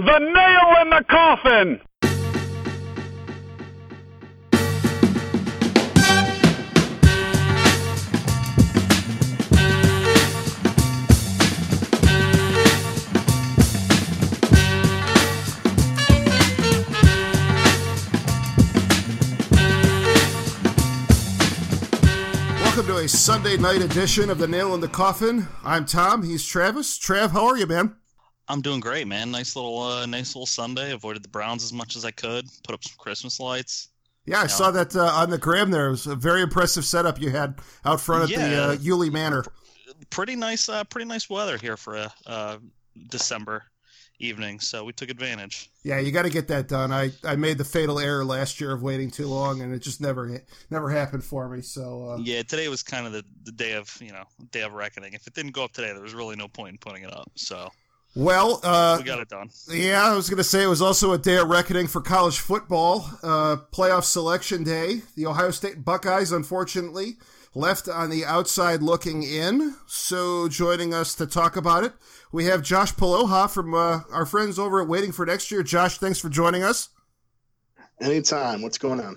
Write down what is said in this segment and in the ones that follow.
The nail in the coffin! Welcome to a Sunday night edition of the Nail in the Coffin. I'm Tom. He's Travis. Trav, how are you, man? I'm doing great, man. Nice little, uh, nice little Sunday. Avoided the Browns as much as I could. Put up some Christmas lights. Yeah, I saw that uh, on the gram. There it was a very impressive setup you had out front at Yeah. the uh, Yulee Manor. Pretty nice, uh, pretty nice weather here for a uh, December evening, so we took advantage. Yeah, you got to get that done. I, I made the fatal error last year of waiting too long, and it just never never happened for me. So uh, Yeah, today was kind of the, the day of you know day of reckoning. If it didn't go up today, there was really no point in putting it up. So well, uh, we got it done. Yeah, I was going to say it was also a day of reckoning for college football. Uh, playoff selection day. The Ohio State Buckeyes, unfortunately, left on the outside looking in. So, joining us to talk about it, we have Josh Poloha from uh, our friends over at Waiting for Next Year. Josh, thanks for joining us. Anytime. What's going on?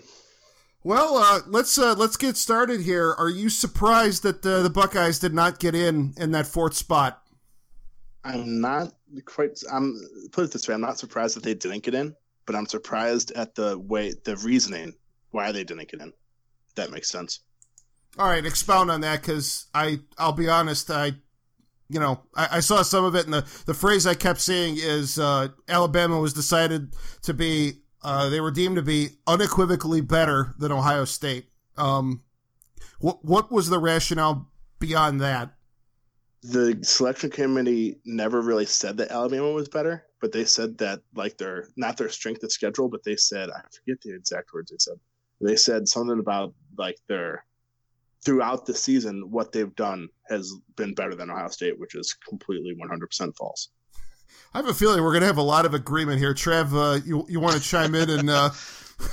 Well, uh, let's uh, let's get started here. Are you surprised that uh, the Buckeyes did not get in in that fourth spot? I'm not quite. I'm put it this way. I'm not surprised that they didn't get in, but I'm surprised at the way the reasoning why they didn't get in. That makes sense. All right, expound on that because I I'll be honest, I you know I, I saw some of it, and the the phrase I kept seeing is uh, Alabama was decided to be uh, they were deemed to be unequivocally better than Ohio State. Um, what what was the rationale beyond that? The selection committee never really said that Alabama was better, but they said that like their not their strength of schedule, but they said I forget the exact words they said. They said something about like their throughout the season what they've done has been better than Ohio State, which is completely 100% false. I have a feeling we're gonna have a lot of agreement here. Trev, uh, you you want to chime in and uh,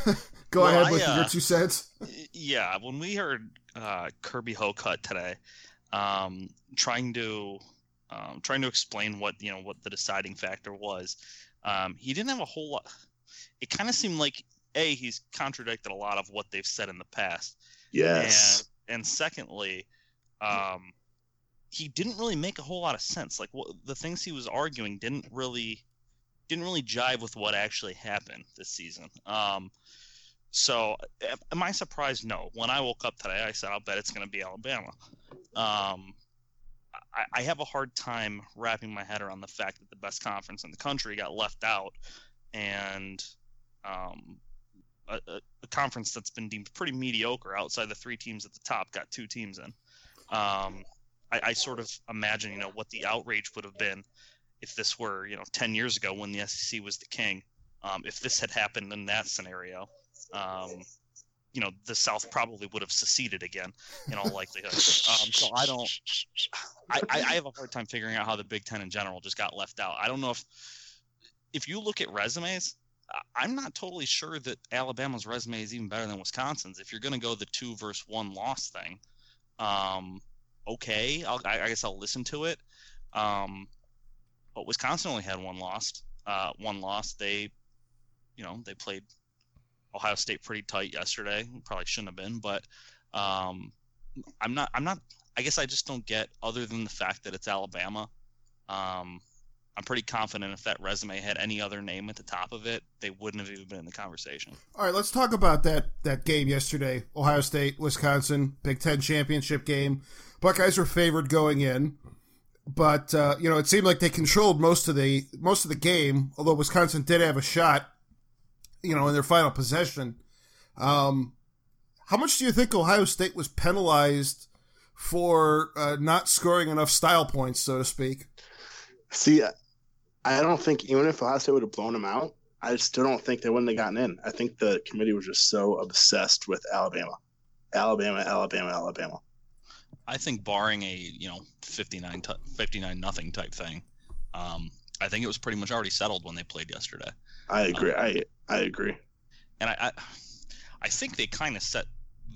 go Well, ahead I, with uh, your two cents? Yeah, when we heard uh, Kirby Hocutt today, um, trying to um, trying to explain what you know what the deciding factor was, um, he didn't have a whole lot. It kind of seemed like a he's contradicted a lot of what they've said in the past, Yes. and and secondly, um, he didn't really make a whole lot of sense. Like what the things he was arguing didn't really didn't really jive with what actually happened this season. Um, so am- am I surprised? No. When I woke up today, I said I'll bet it's going to be Alabama. Um, I, I have a hard time wrapping my head around the fact that the best conference in the country got left out, and um, a, a, conference that's been deemed pretty mediocre outside the three teams at the top got two teams in. Um, I, I sort of imagine, you know, what the outrage would have been if this were, you know, 10 years ago when the SEC was the king. Um, if this had happened in that scenario, um, you know, the South probably would have seceded again in all likelihood. Um, so I don't, I, I have a hard time figuring out how the Big Ten in general just got left out. I don't know if, if you look at resumes, I'm not totally sure that Alabama's resume is even better than Wisconsin's. If you're going to go the two versus one loss thing, um, okay, I'll, I, I guess I'll listen to it. Um, but Wisconsin only had one loss. Uh, one loss. They, you know, they played Ohio State pretty tight yesterday. Probably shouldn't have been, but um, I'm not. I'm not. I guess I just don't get. Other than the fact that it's Alabama, um, I'm pretty confident if that resume had any other name at the top of it, they wouldn't have even been in the conversation. All right, let's talk about that that game yesterday. Ohio State, Wisconsin, Big Ten championship game. Buckeyes were favored going in, but uh, you know it seemed like they controlled most of the most of the game. Although Wisconsin did have a shot, you know, in their final possession. Um, how much do you think Ohio State was penalized for uh, not scoring enough style points, so to speak? See, I- I don't think even if Ohio State would have blown them out, I still don't think they wouldn't have gotten in. I think the committee was just so obsessed with Alabama, Alabama, Alabama, Alabama. I think barring a you know 59 t- 59 nothing type thing, um, I think it was pretty much already settled when they played yesterday. I agree. I I agree. and I, I, I think they kind of set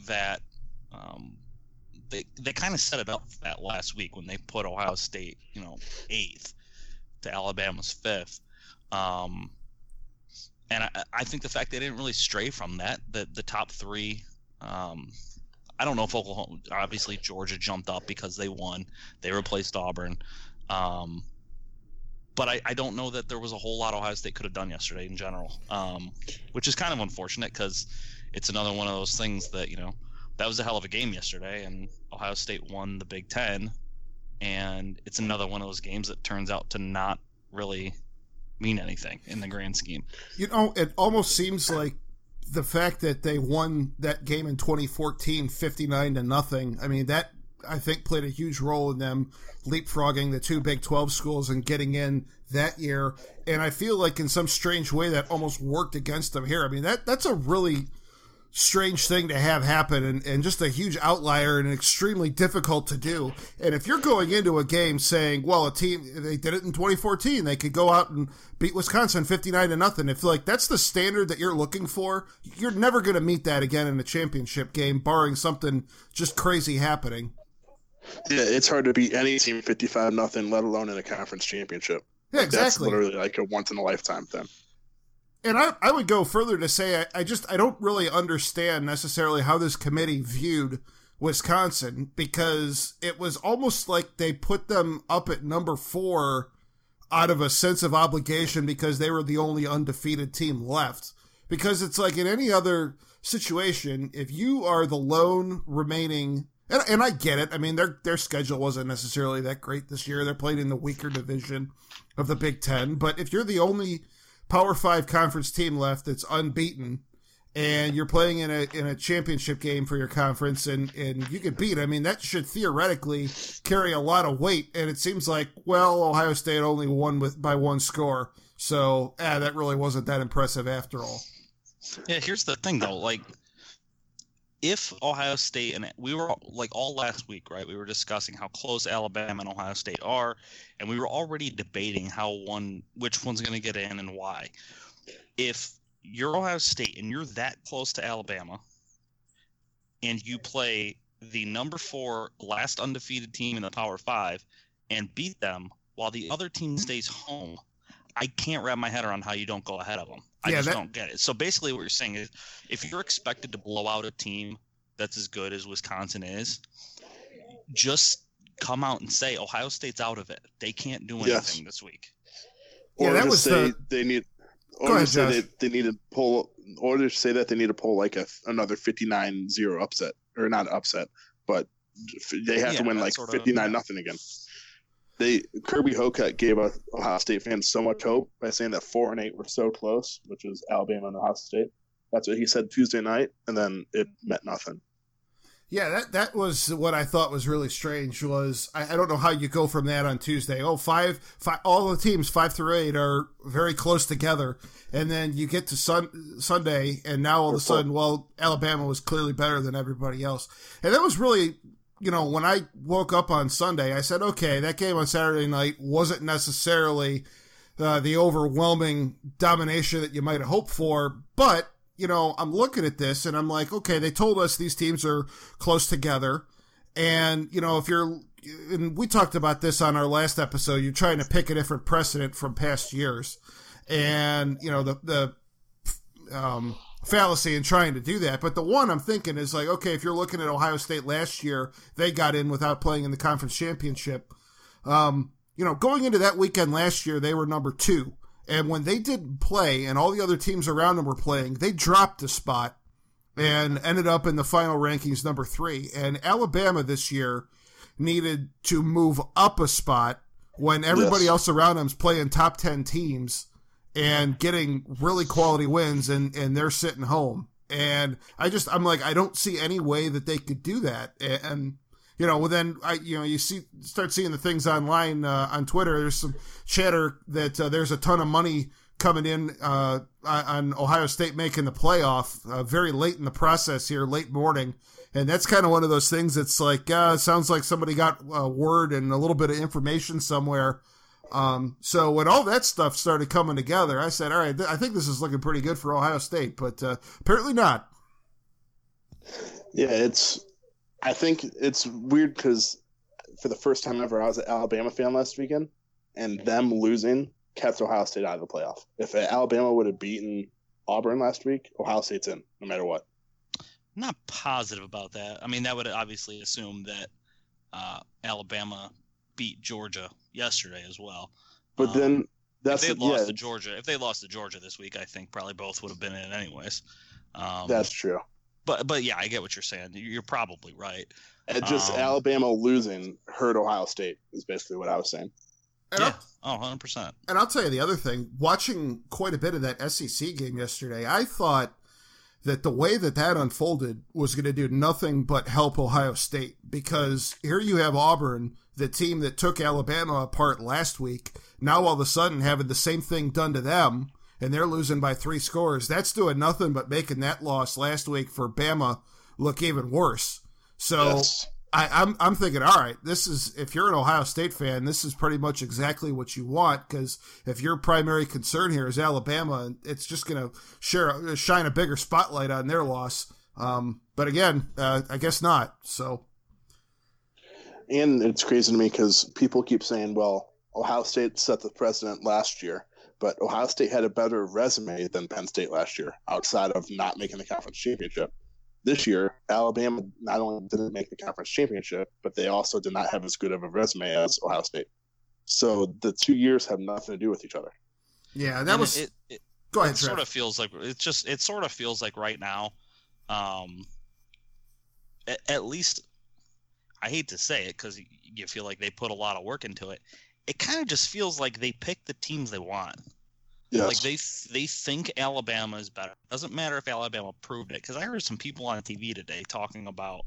that. Um, they they kind of set it up that last week when they put Ohio State, you know, eighth to Alabama's fifth. Um, and I, I think the fact they didn't really stray from that, the the top three, um, I don't know if Oklahoma, obviously Georgia jumped up because they won, they replaced Auburn, um, but I, I don't know that there was a whole lot Ohio State could have done yesterday in general, um, which is kind of unfortunate because it's another one of those things that you know that was a hell of a game yesterday, and Ohio State won the Big Ten, and it's another one of those games that turns out to not really mean anything in the grand scheme. You know, it almost seems like the fact that they won that game in 2014 59 to nothing. I mean, that I think played a huge role in them leapfrogging the two Big 12 schools and getting in that year. And I feel like in some strange way that almost worked against them here. I mean, that that's a really strange thing to have happen and, and just a huge outlier and extremely difficult to do. And if you're going into a game saying, well, a team, they did it in 2014, they could go out and beat Wisconsin 59 to nothing. If like that's the standard that you're looking for, you're never going to meet that again in a championship game, barring something just crazy happening. Yeah, it's hard to beat any team 55 nothing, let alone in a conference championship. Yeah, exactly. That's literally like a once in a lifetime thing and I, I would go further to say I, I just I don't really understand necessarily how this committee viewed Wisconsin because it was almost like they put them up at number four out of a sense of obligation because they were the only undefeated team left. Because it's like in any other situation, if you are the lone remaining and, and I get it. I mean, their their schedule wasn't necessarily that great this year. They're playing in the weaker division of the Big Ten. But if you're the only Power Five conference team left that's unbeaten, and you're playing in a in a championship game for your conference, and and you get beat. I mean, that should theoretically carry a lot of weight. And it seems like, well, Ohio State only won with by one score, so ah, that really wasn't that impressive after all. Yeah, here's the thing though, like if Ohio State and we were like all last week, right? We were discussing how close Alabama and Ohio State are, and we were already debating how one, which one's going to get in and why. If you're Ohio State and you're that close to Alabama, and you play the number four last undefeated team in the Power Five and beat them while the other team stays home, I can't wrap my head around how you don't go ahead of them. I yeah, just that... don't get it. So basically, what you're saying is, if you're expected to blow out a team that's as good as Wisconsin is, just come out and say Ohio State's out of it. They can't do anything yes. this week. Or yeah, that was say the... they need, or ahead, say they, they need to pull, or to say that they need to pull like a another 59-0 upset or not upset, but they have yeah, to win like 59 nothing again they Kirby Hocutt gave Ohio State fans so much hope by saying that four and eight were so close, which is Alabama and Ohio State. That's what he said Tuesday night, and then it meant nothing. Yeah, that that was what I thought was really strange. Was I, I, don't know how you go from that on Tuesday. Oh, five, five, all the teams five through eight are very close together, and then you get to sun, Sunday, and now all of a sudden, well, Alabama was clearly better than everybody else, and that was really you know, when I woke up on Sunday, I said, okay, that game on Saturday night wasn't necessarily uh, the overwhelming domination that you might have hoped for, but you know, I'm looking at this and I'm like, okay, they told us these teams are close together. And, you know, if you're, and we talked about this on our last episode, you're trying to pick a different precedent from past years. And, you know, the, the, um, fallacy in trying to do that. But the one I'm thinking is like, okay, if you're looking at Ohio State last year, they got in without playing in the conference championship. Um, you know, going into that weekend last year, they were number two. And when they didn't play and all the other teams around them were playing, they dropped a spot and ended up in the final rankings number three. And Alabama this year needed to move up a spot when everybody yes. else around them them's playing top 10 teams and getting really quality wins and, and they're sitting home. And I just, I'm like, I don't see any way that they could do that. And, you know, well then I, you know, you see, start seeing the things online, uh, on Twitter. There's some chatter that uh, there's a ton of money coming in, uh, on Ohio State making the playoff, uh, very late in the process here, late morning. And that's kind of one of those things that's like, uh, sounds like somebody got a word and a little bit of information somewhere um, so when all that stuff started coming together, I said, all right, th- I think this is looking pretty good for Ohio State, but uh, apparently not. Yeah, it's. I think it's weird because for the first time ever, I was an Alabama fan last weekend, and them losing kept Ohio State out of the playoff. If Alabama would have beaten Auburn last week, Ohio State's in, no matter what. not positive about that. I mean, that would obviously assume that uh, Alabama beat Georgia yesterday as well. But Um, then that's if they lost yeah, to Georgia, if they lost to Georgia this week, I think probably both would have been in anyways. Um, that's true. but but yeah, I get what you're saying. You're probably right. And just um, Alabama losing hurt Ohio State is basically what I was saying. And, yeah. I'll, Oh, 100 percent. and I'll tell you the other thing. Watching quite a bit of that SEC game yesterday, I thought that the way that that unfolded was going to do nothing but help Ohio State because here you have Auburn, the team that took Alabama apart last week, now all of a sudden having the same thing done to them, and they're losing by three scores. That's doing nothing but making that loss last week for Bama look even worse. So. Yes. I, I'm I'm thinking, all right, this is if you're an Ohio State fan, this is pretty much exactly what you want because if your primary concern here is Alabama, it's just going to share shine a bigger spotlight on their loss. Um, but again, uh, I guess not. So And it's crazy to me because people keep saying, well, Ohio State set the precedent last year, but Ohio State had a better resume than Penn State last year outside of not making the conference championship. This year, Alabama not only didn't make the conference championship, but they also did not have as good of a resume as Ohio State. So the two years have nothing to do with each other. yeah, that And was. it, it, go ahead, it Trev. sort of feels like it's just it sort of feels like right now um at, at least i hate to say it because you feel like they put a lot of work into it. It kind of just feels like they pick the teams they want. Yes. like they they think alabama is better. Doesn't matter if alabama proved it because i heard some people on tv today talking about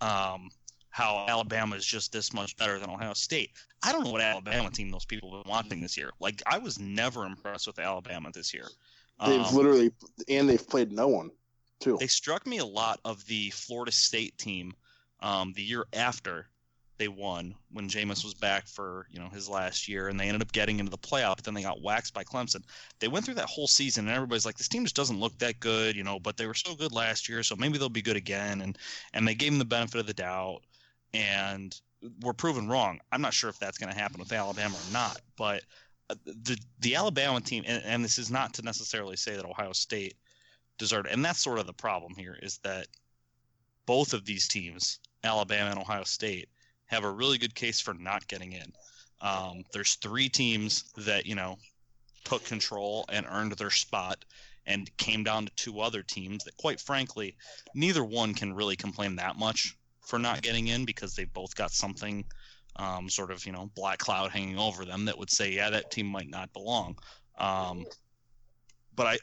um how alabama is just this much better than ohio state. I don't know what alabama team those people have been watching this year. Like i was never impressed with alabama this year. They've Um, literally, and they've played no one, too. they struck me a lot of the Florida State team um, the year after they won when Jameis was back for you know his last year, and they ended up getting into the playoff. But then they got waxed by Clemson. They went through that whole season, and everybody's like, "This team just doesn't look that good," you know. But they were so good last year, so maybe they'll be good again. And and they gave them the benefit of the doubt, and were proven wrong. I'm not sure if that's going to happen with Alabama or not, but uh, the the Alabama team, and, and this is not to necessarily say that Ohio State deserved, and that's sort of the problem here is that both of these teams, Alabama and Ohio State, have a really good case for not getting in. Um, there's three teams that you know took control and earned their spot, and came down to two other teams that, quite frankly, neither one can really complain that much for not getting in because they both got something um, sort of you know black cloud hanging over them that would say yeah that team might not belong um, but i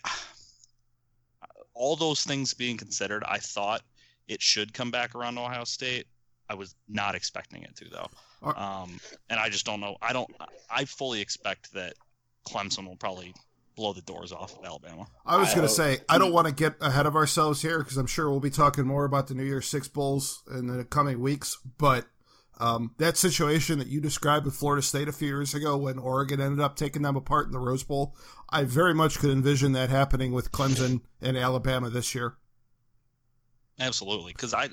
all those things being considered i thought it should come back around to ohio state. I was not expecting it to though. Um, and i just don't know. I don't i fully expect that clemson will probably blow the doors off of alabama. I was going to say, I don't want to get ahead of ourselves here because I'm sure we'll be talking more about the New Year's Six Bowls in the coming weeks. But um, that situation that you described with Florida State a few years ago when Oregon ended up taking them apart in the Rose Bowl, I very much could envision that happening with Clemson and Alabama this year. Absolutely, because I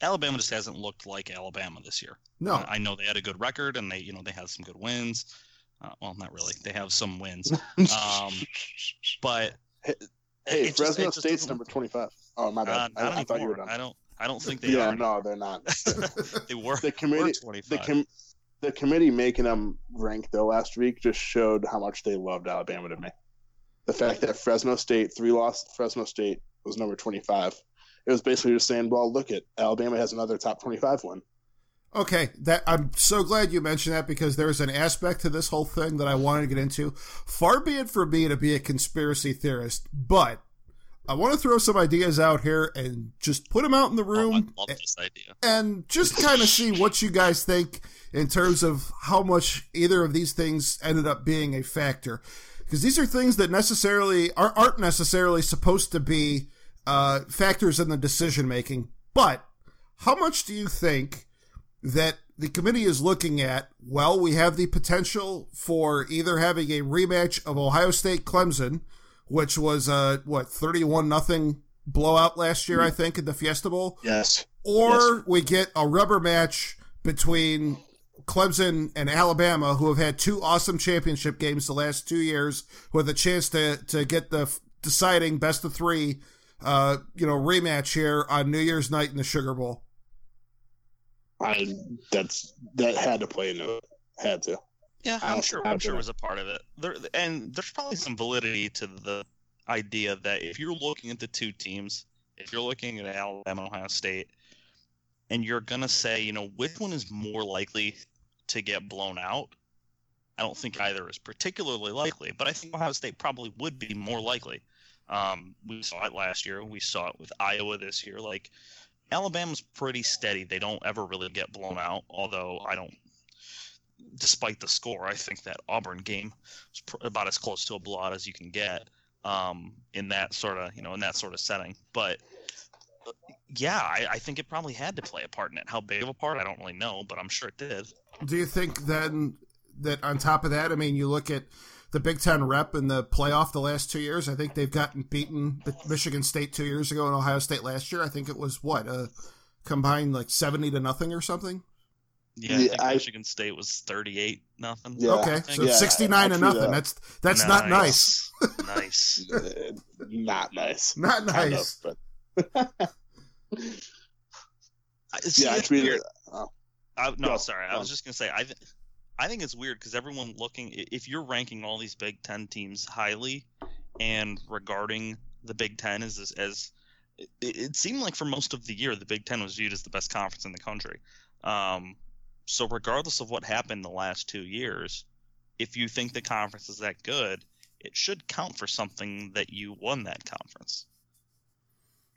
Alabama just hasn't looked like Alabama this year. No, I know they had a good record and they you know they had some good wins. Uh, well, not really. They have some wins, um, but Hey, it just- Fresno it just State's number 25. Oh, my uh, bad. not I, I thought you were done. I don't. I don't think they yeah, are. no, they're not. they were. The committee, were the com- the committee making them rank though last week just showed how much they loved Alabama to me. The fact that Fresno State three lost Fresno State was number 25. It was basically just saying, well, look at Alabama has another top 25 win. Okay, that I'm so glad you mentioned that because there's an aspect to this whole thing that I wanted to get into. Far be it for me to be a conspiracy theorist, but I want to throw some ideas out here and just put them out in the Oh, I room love this idea. and just kind of see what you guys think in terms of how much either of these things ended up being a factor. Because these are things that necessarily are, aren't necessarily supposed to be uh, factors in the decision making. But how much do you think that the committee is looking at? Well, we have the potential for either having a rematch of Ohio State Clemson, which was uh what thirty one nothing blowout last year, I think, in the Fiesta Bowl Yes. or Yes. we get a rubber match between Clemson and Alabama, who have had two awesome championship games the last two years, with a chance to to get the deciding best of three, uh, you know, rematch here on New Year's night in the Sugar Bowl. I that's that had to play into it. Had to. Yeah, I I'm sure. I'm sure been- it was a part of it. There, and there's probably some validity to the idea that if you're looking at the two teams, if you're looking at Alabama, Ohio State, and you're gonna say, you know, which one is more likely to get blown out, I don't think either is particularly likely. But I think Ohio State probably would be more likely. Um, we saw it last year. We saw it with Iowa this year. Like Alabama's pretty steady. They don't ever really get blown out. Although I don't despite the score, I think that Auburn game was about as close to a blowout as you can get um, in that sort of you know in that sort of setting. But yeah, I, I think it probably had to play a part in it. How big of a part, I don't really know, but I'm sure it did. Do you think then that on top of that, I mean, you look at the Big Ten rep in the playoff the last two years. I think they've gotten beaten Michigan State two years ago and Ohio State last year. I think it was what a combined like seventy to nothing or something. Yeah, I Yeah, think I- Michigan State was 38 nothing. Yeah, okay, so yeah, sixty nine to nothing. uh, That's that's not nice. nice. Uh, not nice. Not Kind of, nice. but I- see, yeah, I it's tweeted. weird. Oh, I, no, Go, sorry. I was just gonna say I, th- I think it's weird because everyone looking if you're ranking all these Big Ten teams highly, and regarding the Big Ten as as, as it, it seemed like for most of the year the Big Ten was viewed as the best conference in the country. Um, so regardless of what happened the last two years, if you think the conference is that good, it should count for something that you won that conference.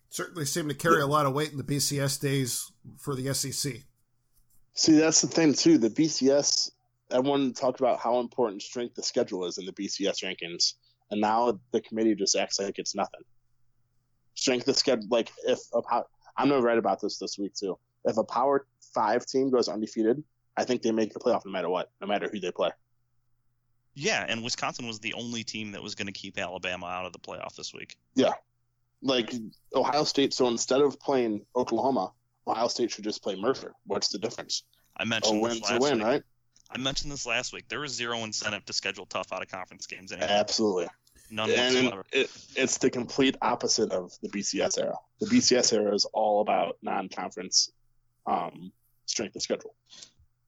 Certainly seemed to carry a lot of weight in the BCS days for the SEC. See, that's the thing too. The BCS, everyone talked about how important strength of schedule is in the BCS rankings, and now the committee just acts like it's nothing. Strength of schedule, like if a power, I'm gonna write about this this week too. If a Power Five team goes undefeated, I think they make the playoff no matter what, no matter who they play. Yeah, and Wisconsin was the only team that was going to keep Alabama out of the playoff this week. Yeah, like Ohio State, so instead of playing Oklahoma, Ohio State should just play Mercer. What's the difference? I mentioned this win's a win, week. right? I mentioned this last week. There is zero incentive to schedule tough out of conference games anymore. Absolutely. None and whatsoever. it, it's the complete opposite of the BCS era. The BCS era is all about non-conference um, strength of schedule.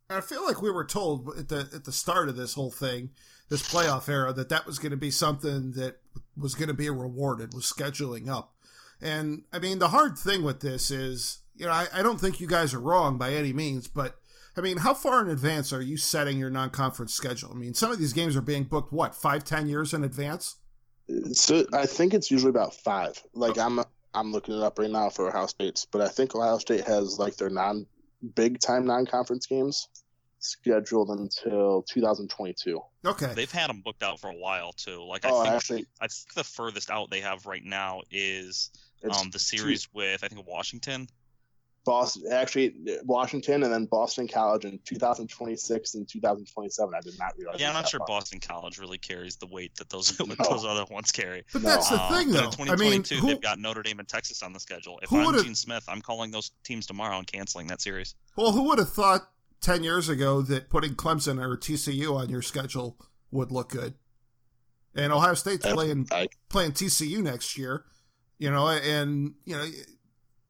I feel like we were told at the at the start of this whole thing, this playoff era, that that was going to be something that was going to be rewarded was scheduling up. And I mean, the hard thing with this is, you know, I, I don't think you guys are wrong by any means, but I mean, how far in advance are you setting your non-conference schedule? I mean, some of these games are being booked what five, ten years in advance. So I think it's usually about five. Like I'm I'm looking it up right now for Ohio State's, but I think Ohio State has like their non big time non-conference games scheduled until 2022. Okay, They've had them booked out for a while too. Like I Oh, think actually, I think the furthest out they have right now is um the series with I think Washington. Boston. Actually, Washington and then Boston College in 2026 and 2027. I did not realize. Yeah, it I'm not that sure far. Boston College really carries the weight that those No. those other ones carry. but No. that's the Um, thing, though. in I mean, 2022, who, they've got Notre Dame and Texas on the schedule. If I'm Gene Smith, I'm calling those teams tomorrow and canceling that series. well, who would have thought ten years ago that putting Clemson or TCU on your schedule would look good? And Ohio State's I- playing I- playing TCU next year, you know, and you know, th-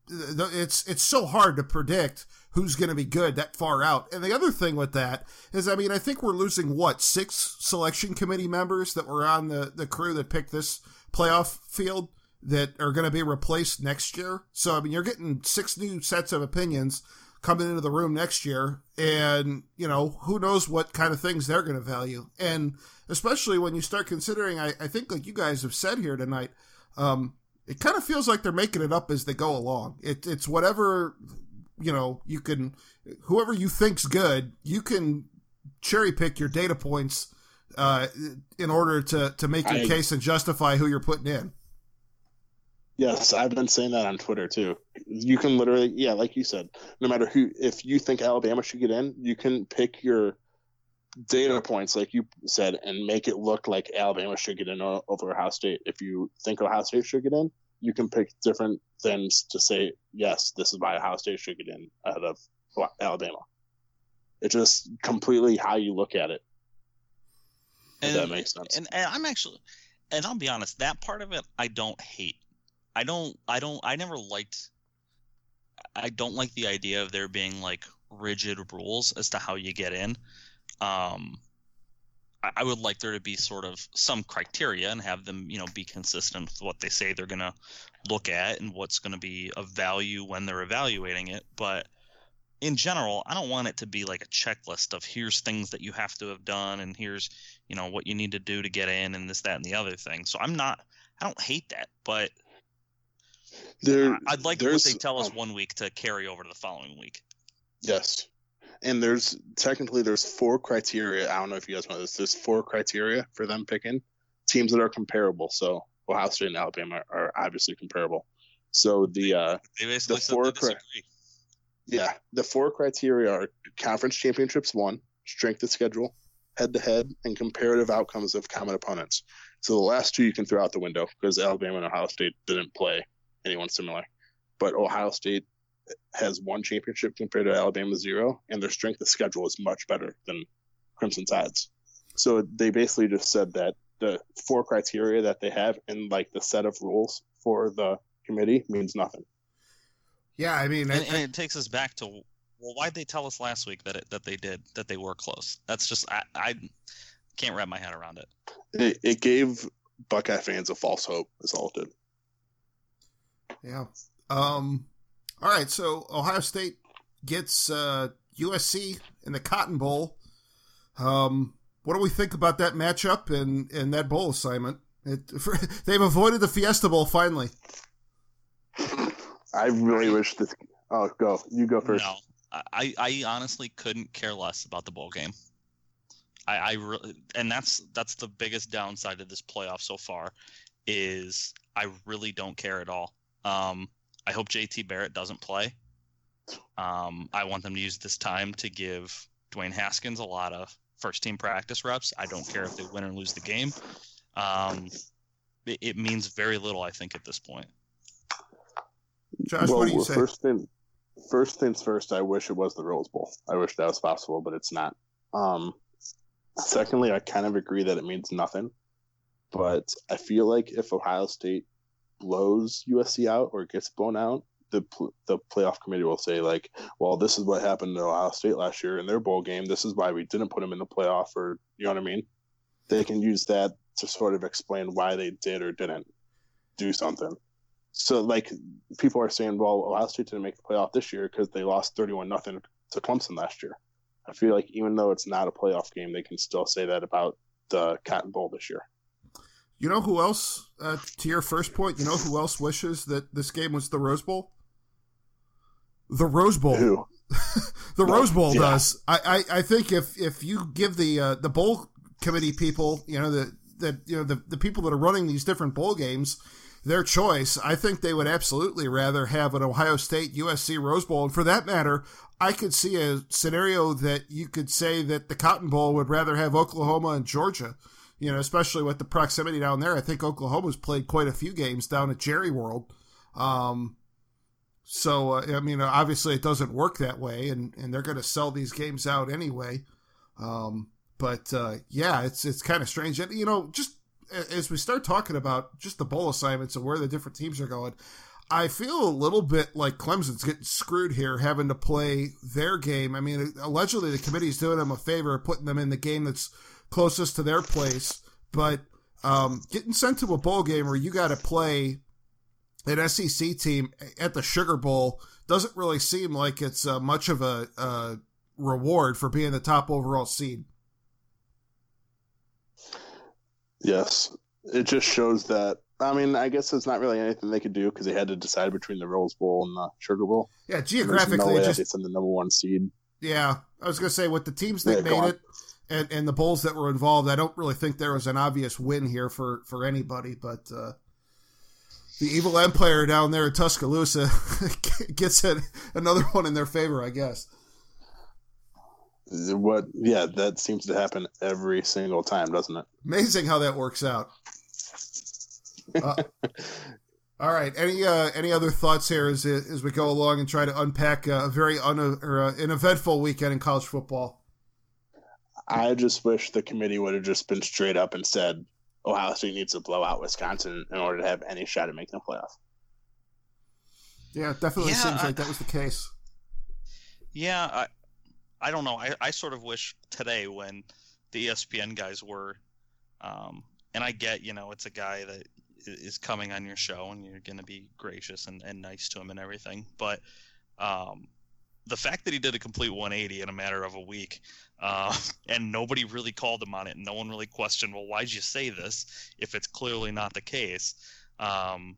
it's it's so hard to predict who's going to be good that far out. And the other thing with that is, I mean, I think we're losing what six selection committee members that were on the the crew that picked this playoff field that are going to be replaced next year. So I mean, you're getting six new sets of opinions coming into the room next year, and you know who knows what kind of things they're going to value, and especially when you start considering, I, I think like you guys have said here tonight, um, it kind of feels like they're making it up as they go along. It, it's whatever you know you can, whoever you think's good, you can cherry pick your data points uh, in order to to make your I- case and justify who you're putting in. Yes, I've been saying that on Twitter too. You can literally, yeah, like you said, no matter who, if you think Alabama should get in, you can pick your data points, like you said, and make it look like Alabama should get in over Ohio State. If you think Ohio State should get in, you can pick different things to say, yes, this is why Ohio State should get in ahead of Alabama. It's just completely how you look at it. If And, that makes sense. and, and I'm actually, and I'll be honest, that part of it I don't hate. I don't, I don't, I never liked. I don't like the idea of there being like rigid rules as to how you get in. Um, I, I would like there to be sort of some criteria and have them, you know, be consistent with what they say they're gonna look at and what's gonna be of value when they're evaluating it. But in general, I don't want it to be like a checklist of here's things that you have to have done and here's you know what you need to do to get in and this that and the other thing. So I'm not I don't hate that, but There, I'd like what they tell us one week to carry over to the following week. Yes. And there's technically there's four criteria. I don't know if you guys know this. There's four criteria for them picking teams that are comparable. So Ohio State and Alabama are obviously comparable. So the uh They basically The four cri- yeah, the four criteria are conference championships one, strength of schedule, head to head, and comparative outcomes of common opponents. So the last two you can throw out the window because Alabama and Ohio State didn't play anyone similar. But Ohio State has one championship compared to Alabama zero, and their strength of schedule is much better than Crimson Tide's. So they basically just said that the four criteria that they have in like the set of rules for the committee means nothing. Yeah, I mean, I, And, and it takes us back to well, why'd they tell us last week that it, that they did that they were close? That's just I, I can't wrap my head around it. It, it gave Buckeye fans a false hope. Is all it did. yeah. Um. All right, so Ohio State gets uh, USC in the Cotton Bowl. Um, what do we think about that matchup and and that bowl assignment? It, they've avoided the Fiesta Bowl finally. I really wish this. Oh, go. You go first. No, I, I honestly couldn't care less about the bowl game. I, I really, and that's that's the biggest downside of this playoff so far, is I really don't care at all. Um, I hope JT Barrett doesn't play. Um, I want them to use this time to give Dwayne Haskins a lot of first team practice reps. I don't care if they win or lose the game. Um, it, it means very little, I think, at this point. Josh, what do you say? First thing, first things first. I wish it was the Rose Bowl. I wish that was possible, but it's not. Um, secondly, I kind of agree that it means nothing, but I feel like if Ohio State blows USC out or gets blown out, the the playoff committee will say like, "Well, this is what happened to Ohio State last year in their bowl game. This is why we didn't put them in the playoff." Or you know what I mean? They can use that to sort of explain why they did or didn't do something. So like people are saying, well, Ohio State didn't make the playoff this year because they lost thirty-one nothing to Clemson last year. I feel like even though it's not a playoff game, they can still say that about the Cotton Bowl this year. You know who else? Uh, to your first point, you know who else wishes that this game was the Rose Bowl? The Rose Bowl. Who? the Rose Bowl yeah. does. I, I, I think if if you give the uh, the bowl committee people, you know the the you know the, the people that are running these different bowl games, their choice, I think they would absolutely rather have an Ohio State USC Rose Bowl, and for that matter, I could see a scenario that you could say that the Cotton Bowl would rather have Oklahoma and Georgia. You know, especially with the proximity down there. I think Oklahoma's played quite a few games down at Jerry World. Um, so uh, I mean, obviously it doesn't work that way, and, and they're going to sell these games out anyway. Um, but uh, yeah, it's it's kind of strange. And, you know, just as we start talking about just the bowl assignments and where the different teams are going, I feel a little bit like Clemson's getting screwed here, having to play their game. I mean, allegedly the committee's doing them a favor, putting them in the game that's closest to their place, but um, getting sent to a bowl game where you got to play an SEC team at the Sugar Bowl doesn't really seem like it's uh, much of a, uh reward for being the top overall seed. Yes, it just shows that. I mean, I guess there's not really anything they could do because they had to decide between the Rose Bowl and the Sugar Bowl. Yeah, geographically, no just they send the number one seed. yeah. I was gonna say with the teams that Yeah, made it and, and the bowls that were involved, I don't really think there was an obvious win here for for anybody. But uh, the evil empire down there in Tuscaloosa gets a, another one in their favor, I guess. What? Yeah, that seems to happen every single time, doesn't it? Amazing how that works out. Uh, All right. Any uh, any other thoughts here as as we go along and try to unpack a very un or uh, an eventful weekend in college football? I just wish the committee would have just been straight up and said Ohio State needs to blow out Wisconsin in order to have any shot at making the playoff. Yeah, it definitely Yeah, seems I- like that was the case. Yeah, I, I don't know. I, I sort of wish today when the ESPN guys were, um, and I get, you know, it's a guy that is coming on your show and you're going to be gracious and, and nice to him and everything. But um, the fact that he did a complete 180 in a matter of a week uh, and nobody really called him on it no one really questioned, well, why'd you say this if it's clearly not the case? Um,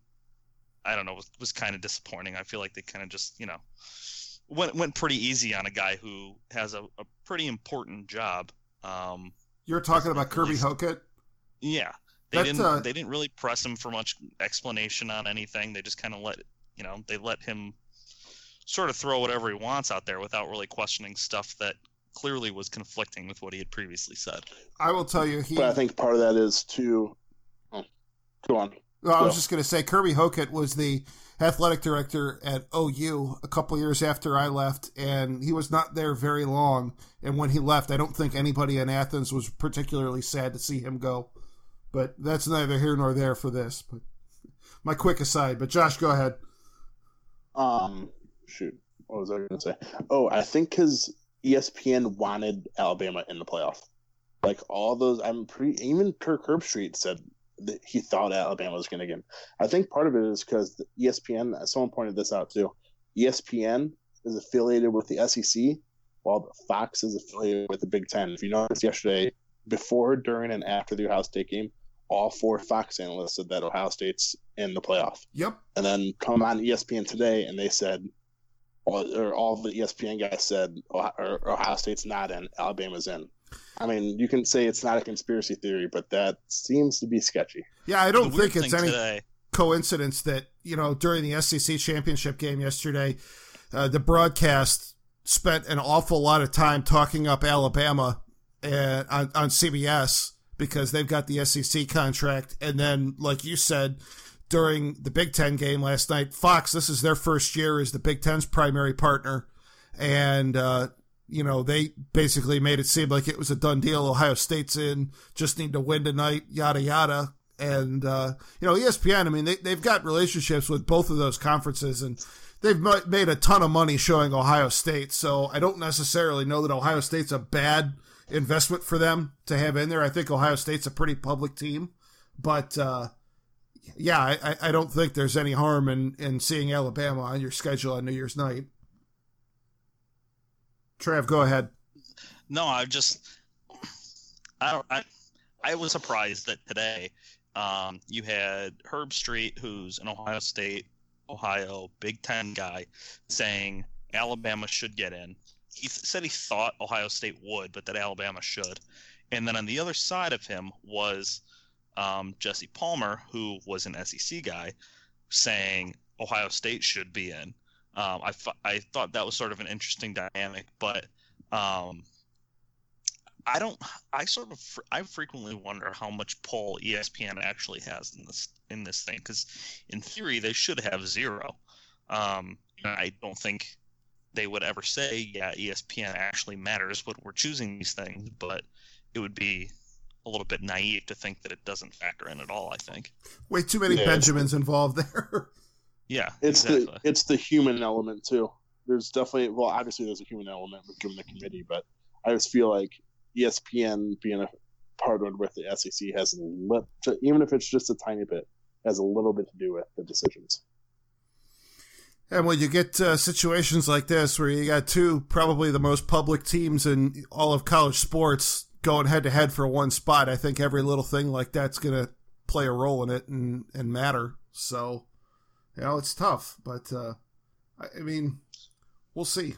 I don't know, was, was kind of disappointing. I feel like they kind of just, you know, went went pretty easy on a guy who has a, a pretty important job. Um, You're talking about Kirby least- Hocutt. yeah, they didn't uh, they didn't really press him for much explanation on anything. They just kind of let you know they let him sort of throw whatever he wants out there without really questioning stuff that clearly was conflicting with what he had previously said. I will tell you, he. But I think part of that is to oh, go on. Well, I was just going to say Kirby Hocutt was the athletic director at OU a couple years after I left, and he was not there very long. And when he left, I don't think anybody in Athens was particularly sad to see him go. But that's neither here nor there for this. But my quick aside. But Josh, go ahead. Um, shoot, what was I going to say? Oh, I think because ESPN wanted Alabama in the playoff. Like all those, I'm pretty. Even Kirk Herbstreit said that he thought Alabama was going to get. I think part of it is because ESPN. Someone pointed this out too. ESPN is affiliated with the SEC, while Fox is affiliated with the Big Ten. If you noticed yesterday, before, during, and after the Ohio State game, all four Fox analysts said that Ohio State's in the playoff Yep. and then come on ESPN today, and they said, all, or all the ESPN guys said, Ohio, or Ohio State's not in, Alabama's in. I mean, you can say it's not a conspiracy theory, but that seems to be sketchy. Yeah, I don't think it's any today. coincidence that you know during the SEC championship game yesterday, uh, the broadcast spent an awful lot of time talking up Alabama and on, on CBS because they've got the SEC contract, and then like you said during the Big Ten game last night, Fox this is their first year as the Big Ten's primary partner, and uh, you know they basically made it seem like it was a done deal. Ohio State's in, just need to win tonight, yada yada and uh, you know ESPN. I mean, they they've got relationships with both of those conferences, and they've made a ton of money showing Ohio State. So I don't necessarily know that Ohio State's a bad investment for them to have in there. I think Ohio State's a pretty public team, but uh, yeah, I, I- don't think there's any harm in in seeing Alabama on your schedule on New Year's night. Trav, go ahead. No, I just I don't I I was surprised that today um, you had Herbstreit, who's an Ohio State, Ohio Big Ten guy, saying Alabama should get in. He th- said he thought Ohio State would, but that Alabama should. And then on the other side of him was um, Jesse Palmer, who was an SEC guy, saying Ohio State should be in. Um, I, I thought that was sort of an interesting dynamic, but um, I don't. I sort of. fr- I frequently wonder how much pull ESPN actually has in this in this thing, because in theory they should have zero. Um, I don't think they would ever say, "Yeah, ESPN actually matters when we're choosing these things," but it would be a little bit naive to think that it doesn't factor in at all. I think. Way too many Yeah, Benjamins involved there. Yeah, It's exactly. the it's the human element too. There's definitely well, obviously there's a human element with given the committee, but I just feel like ESPN being a partnered with the SEC has a li- even if it's just a tiny bit, has a little bit to do with the decisions. And when you get uh, situations like this, where you got two probably the most public teams in all of college sports going head to head for one spot, I think every little thing like that's going to play a role in it and, and matter. So, you know, it's tough, but uh, I, I mean, we'll see.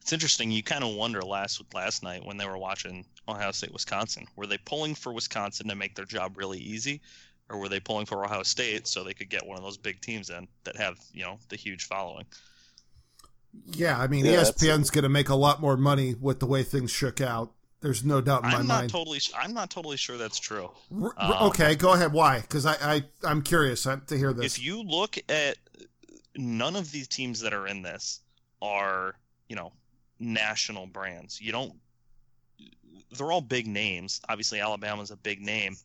It's interesting. You kind of wonder last last night when they were watching Ohio State Wisconsin. Were they pulling for Wisconsin to make their job really easy, or were they pulling for Ohio State so they could get one of those big teams in that have you know the huge following? Yeah, I mean, Yeah, ESPN's going to make a lot more money with the way things shook out. There's no doubt in my I'm not mind. totally. I'm not totally sure that's true. R- um, okay, go ahead. Why? Because I, I I'm curious to hear this. If you look at none of these teams that are in this are you know national brands. You don't. They're all big names. Obviously, Alabama's a big name.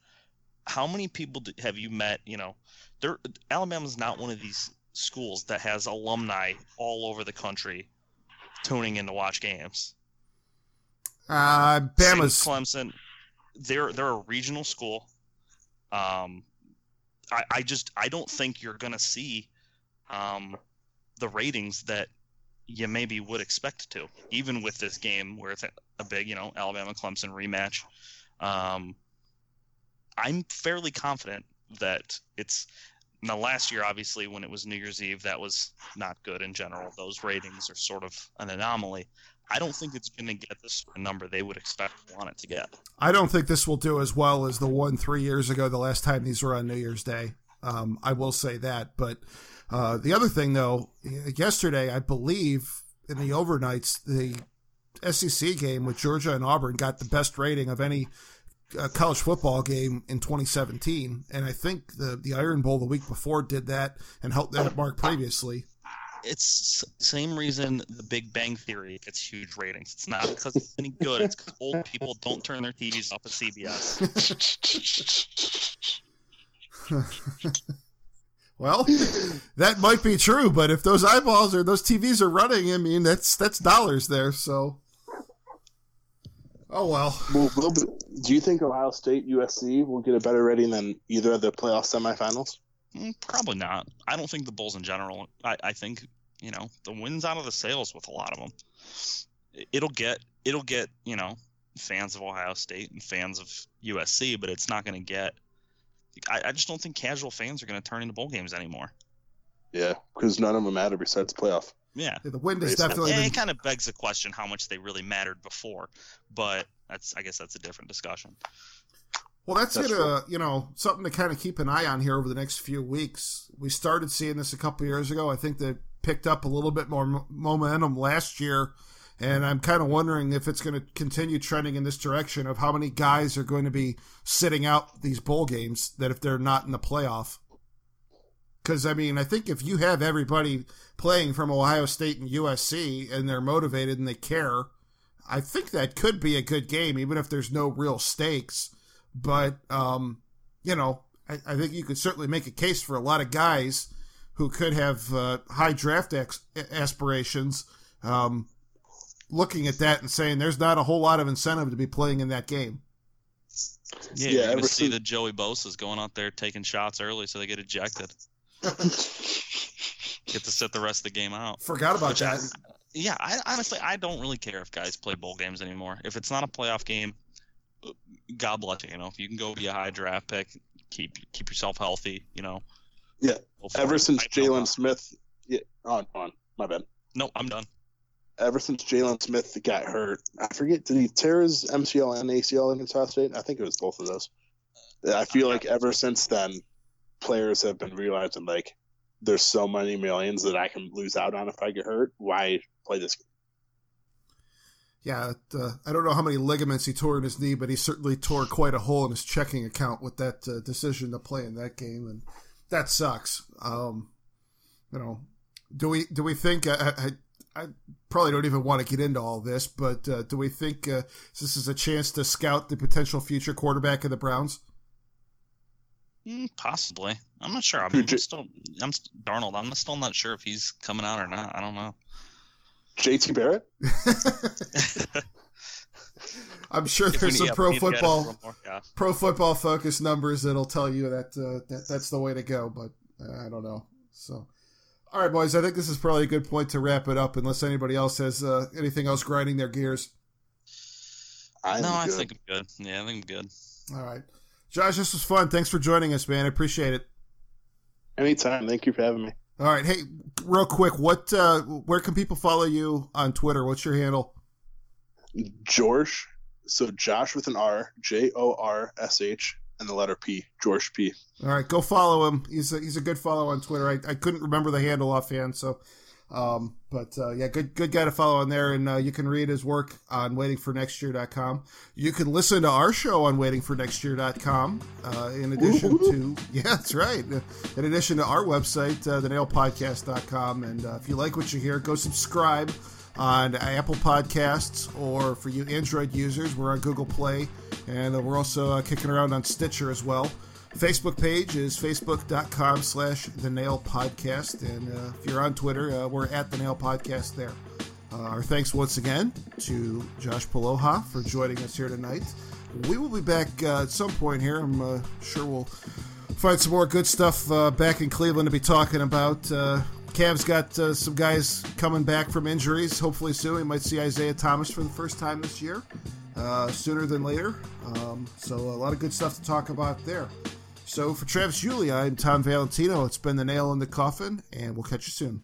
How many people do, have you met? You know, there. Alabama's not one of these schools that has alumni all over the country tuning in to watch games. Uh, Bama's Clemson. They're they're a regional school. Um, I I just I don't think you're gonna see, um, the ratings that you maybe would expect to, even with this game where it's a, a big you know Alabama Clemson rematch. Um, I'm fairly confident that it's. Now, last year, obviously, when it was New Year's Eve, that was not good in general. Those ratings are sort of an anomaly. I don't think it's going to get the sort of number they would expect want it to get. I don't think this will do as well as the one three years ago, the last time these were on New Year's Day. Um, I will say that. But uh, the other thing, though, yesterday, I believe in the overnights, the SEC game with Georgia and Auburn got the best rating of any uh, college football game in 2017. And I think the, the Iron Bowl the week before did that and helped that mark previously. It's s- same reason the Big Bang Theory gets huge ratings. It's not because it's any good. It's because old people don't turn their TVs off at CBS. Well, that might be true, but if those eyeballs or those TVs are running, I mean, that's that's dollars there. So, oh well. Will, will, do you think Ohio State USC will get a better rating than either of the playoff semifinals? Mm, Probably not. I don't think the Bulls in general. I, I think you know the wins out of the sails with a lot of them. It'll get it'll get you know fans of Ohio State and fans of USC, but it's not going to get. I, I just don't think casual fans are going to turn into bowl games anymore. Yeah, because none of them matter besides playoff. Yeah, The wind has It's- definitely Yeah, been it kind of begs the question how much they really mattered before, but that's I guess that's a different discussion. Well, that's, That's gonna, you know, something to kind of keep an eye on here over the next few weeks. We started seeing this a couple years ago. I think they picked up a little bit more momentum last year, and I'm kind of wondering if it's going to continue trending in this direction of how many guys are going to be sitting out these bowl games that if they're not in the playoff. Because I mean, I think if you have everybody playing from Ohio State and USC and they're motivated and they care, I think that could be a good game, even if there's no real stakes but um, you know, I, I, think you could certainly make a case for a lot of guys who could have uh, high draft ex- aspirations. Um, looking at that and saying there's not a whole lot of incentive to be playing in that game. Yeah, Yeah, you're ever see the Joey Bosa's going out there taking shots early so they get ejected. Get to sit the rest of the game out. Forgot about Which I- that. Yeah, I honestly I don't really care if guys play bowl games anymore. If it's not a playoff game, God bless you. You know, if you can go be a high draft pick, keep keep yourself healthy. You know. Yeah, Ever since Jaylon Smith, yeah, oh, on on my bad. No, I'm done. Ever since Jaylon Smith got hurt, I forget did he tear his MCL and ACL against Ohio State? I think it was both of those. I feel like ever since then, players have been realizing like there's so many millions that I can lose out on if I get hurt. Why play this? Yeah, it, uh, I don't know how many ligaments he tore in his knee, but he certainly tore quite a hole in his checking account with that uh, decision to play in that game, and that sucks. Um, you know, do we do we think? Uh, I, I probably don't even want to get into all this, but uh, do we think uh, this is a chance to scout the potential future quarterback of the Browns? Mm, possibly. I'm not sure. I'm, Who j- still. I'm Darnold. I'm still not sure if he's coming out or not. I don't know. JT Barrett? I'm sure If there's need- some yeah, pro need to get a football yeah. pro football focus numbers that'll tell you that, uh, that that's the way to go, but uh, I don't know. So, all right, boys, I think this is probably a good point to wrap it up, unless anybody else has uh, anything else grinding their gears. I'm No, I think I'm good. Yeah, I think I'm good. All right, Josh, this was fun. Thanks for joining us, man. I appreciate it. Anytime. Thank you for having me. All right, hey, real quick, what uh, where can people follow you on Twitter? What's your handle? Jorsh. So Josh with an R, J O R S H, and the letter P. Jorsh P. All right, go follow him. He's a, he's a good follow on Twitter. I, I couldn't remember the handle offhand, so Um, but uh, yeah, good good guy to follow on there, and uh, you can read his work on waitingfornextyear.com. You can listen to our show on waitingfornextyear.com. Uh, in addition to yeah, that's right. In addition to our website, uh, thenailpodcast.com, and uh, if you like what you hear, go subscribe on Apple Podcasts, or for you Android users, we're on Google Play, and uh, we're also uh, kicking around on Stitcher as well. Facebook page is facebook.com slash the nail podcast. And uh, if you're on Twitter, uh, we're at the nail podcast there. Uh, our thanks once again to Josh Poloha for joining us here tonight. We will be back uh, at some point here. I'm uh, sure we'll find some more good stuff uh, back in Cleveland to be talking about. Cavs got some guys coming back from injuries. Hopefully soon we might see Isaiah Thomas for the first time this year, sooner than later. Um, so a lot of good stuff to talk about there. So for Travis Julie, I'm Tom Valentino. It's been the nail in the coffin, and we'll catch you soon.